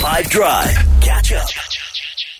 5 Drive. Catch up.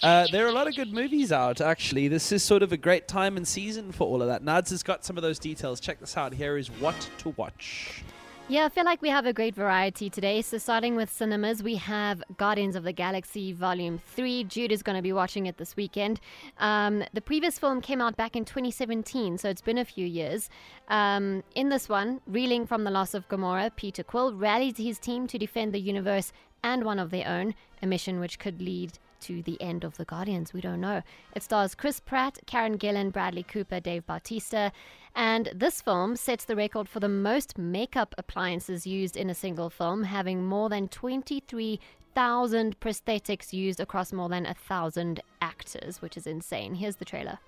Uh, there are a lot of good movies out, actually. This is sort of a great time and season for all of that. Nads has got some of those details. Check this out. Here is what to watch. Yeah, I feel like we have a great variety today. So, starting with cinemas, we have Guardians of the Galaxy Volume 3. Jude is going to be watching it this weekend. Um, the previous film came out back in 2017, so it's been a few years. Um, in this one, reeling from the loss of Gamora, Peter Quill rallies his team to defend the universe and one of their own, a mission which could lead to the end of the Guardians. We don't know. It stars Chris Pratt, Karen Gillan, Bradley Cooper, Dave Bautista, and this film sets the record for the most makeup appliances used in a single film, having more than 23,000 prosthetics used across more than a thousand actors, which is insane. Here's the trailer.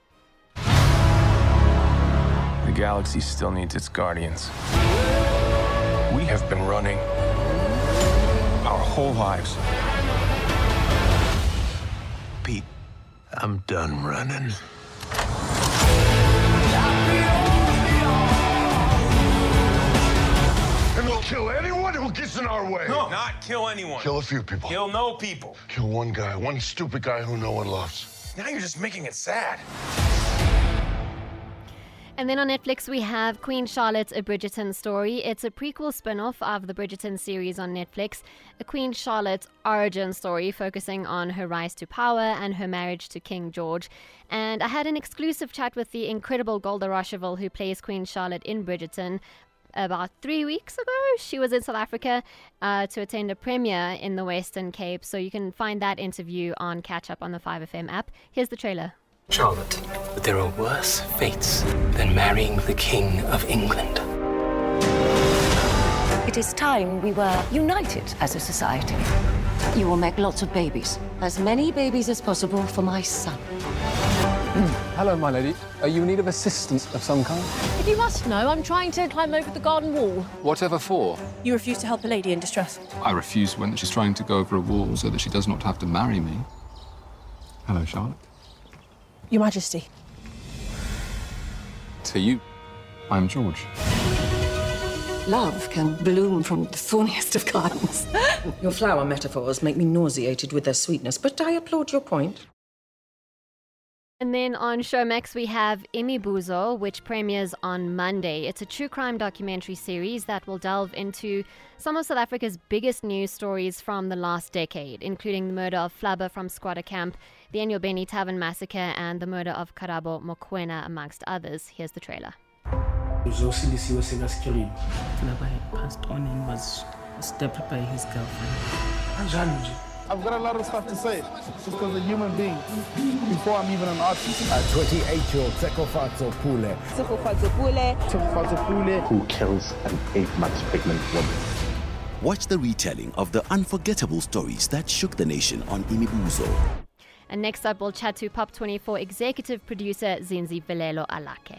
The galaxy still needs its guardians. We have been running our whole lives. Pete, I'm done running. And we'll kill anyone who gets in our way. No, not kill anyone. Kill a few people. Kill no people. Kill one guy, one stupid guy who no one loves. Now you're just making it sad. And then on Netflix, we have Queen Charlotte, a Bridgerton story. It's a prequel spin off of the Bridgerton series on Netflix, a Queen Charlotte origin story focusing on her rise to power and her marriage to King George. And I had an exclusive chat with the incredible Golda Rosheuvel, who plays Queen Charlotte in Bridgerton. About three weeks ago, she was in South Africa uh, to attend a premiere in the Western Cape. So you can find that interview on Catch Up on the 5FM app. Here's the trailer. Charlotte, but there are worse fates than marrying the King of England. It is time we were united as a society. You will make lots of babies. As many babies as possible for my son. Hmm. Hello, my lady. Are you in need of assistance of some kind? If you must know, I'm trying to climb over the garden wall. Whatever for? You refuse to help a lady in distress. I refuse when she's trying to go over a wall so that she does not have to marry me. Hello, Charlotte. Your Majesty. To you, I'm George. Love can bloom from the thorniest of gardens. Your flower metaphors make me nauseated with their sweetness, but I applaud your point. And then on Showmax, we have Imibuzo, which premieres on Monday. It's a true crime documentary series that will delve into some of South Africa's biggest news stories from the last decade, including the murder of Flabba from Skwatta Kamp, the Enyobeni Tavern massacre, and the murder of Karabo Mokoena, amongst others. Here's the trailer. Flabba had passed on and was stabbed by his girlfriend. I've got a lot of stuff to say, just as a human being, before I'm even an artist. A 28-year-old Tshegofatso Pule. Tshegofatso Pule. Tshegofatso Pule. Who kills an eight-month pregnant woman. Watch the retelling of the unforgettable stories that shook the nation on Imibuzo. And next up, we'll chat to Pop 24 executive producer Zinzi Velelo Alake.